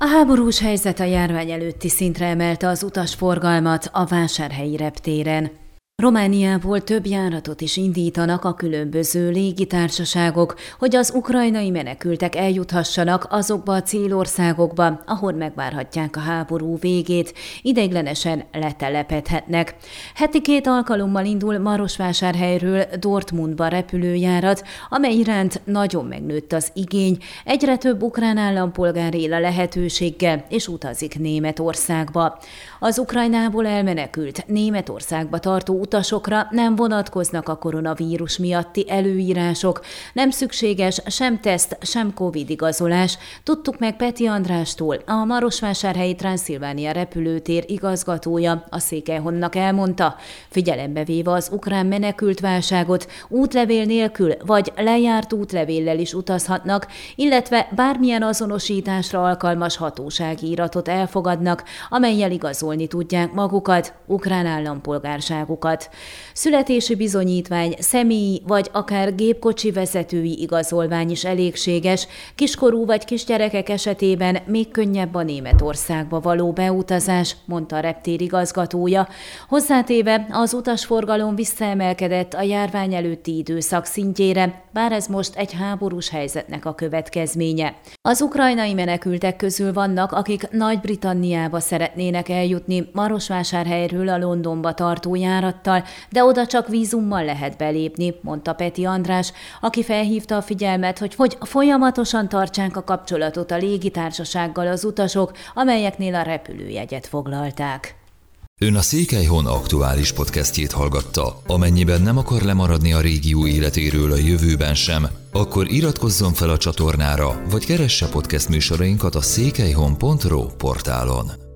A háborús helyzet a járvány előtti szintre emelte az utasforgalmat a vásárhelyi reptéren. Romániából több járatot is indítanak a különböző légitársaságok, hogy az ukrajnai menekültek eljuthassanak azokba a célországokba, ahol megvárhatják a háború végét, ideiglenesen letelepedhetnek. Heti két alkalommal indul Marosvásárhelyről Dortmundba repülőjárat, amely iránt nagyon megnőtt az igény, egyre több ukrán állampolgár él a lehetőséggel, és utazik Németországba. Az Ukrajnából elmenekült Németországba tartó utasokra nem vonatkoznak a koronavírus miatti előírások, nem szükséges sem teszt, sem Covid igazolás. Tudtuk meg Peti Andrástól, a Marosvásárhelyi Transzilvánia repülőtér igazgatója. A Székelyhonnak elmondta, figyelembe véve az ukrán menekült útlevél nélkül vagy lejárt útlevéllel is utazhatnak, illetve bármilyen azonosításra alkalmas hatósági iratot elfogadnak, amelyel igazolni tudják magukat, ukrán állampolgárságukat utat. Születési bizonyítvány, személyi vagy akár gépkocsi vezetői igazolvány is elégséges, kiskorú vagy kisgyerekek esetében még könnyebb a Németországba való beutazás, mondta a reptér igazgatója. Hozzátéve az utasforgalom visszaemelkedett a járvány előtti időszak szintjére, bár ez most egy háborús helyzetnek a következménye. Az ukrajnai menekültek közül vannak, akik Nagy-Britanniába szeretnének eljutni Marosvásárhelyről a Londonba tartó járattal, járattal, de oda csak vízummal lehet belépni, mondta Peti András, aki felhívta a figyelmet, hogy, hogy folyamatosan tartsák a kapcsolatot a légitársasággal az utasok, amelyeknél a repülőjegyet foglalták. Ön a Székelyhon aktuális podcastjét hallgatta. Amennyiben nem akar lemaradni a régió életéről a jövőben sem, akkor iratkozzon fel a csatornára, vagy keresse podcast műsorainkat a székelyhon.pro portálon.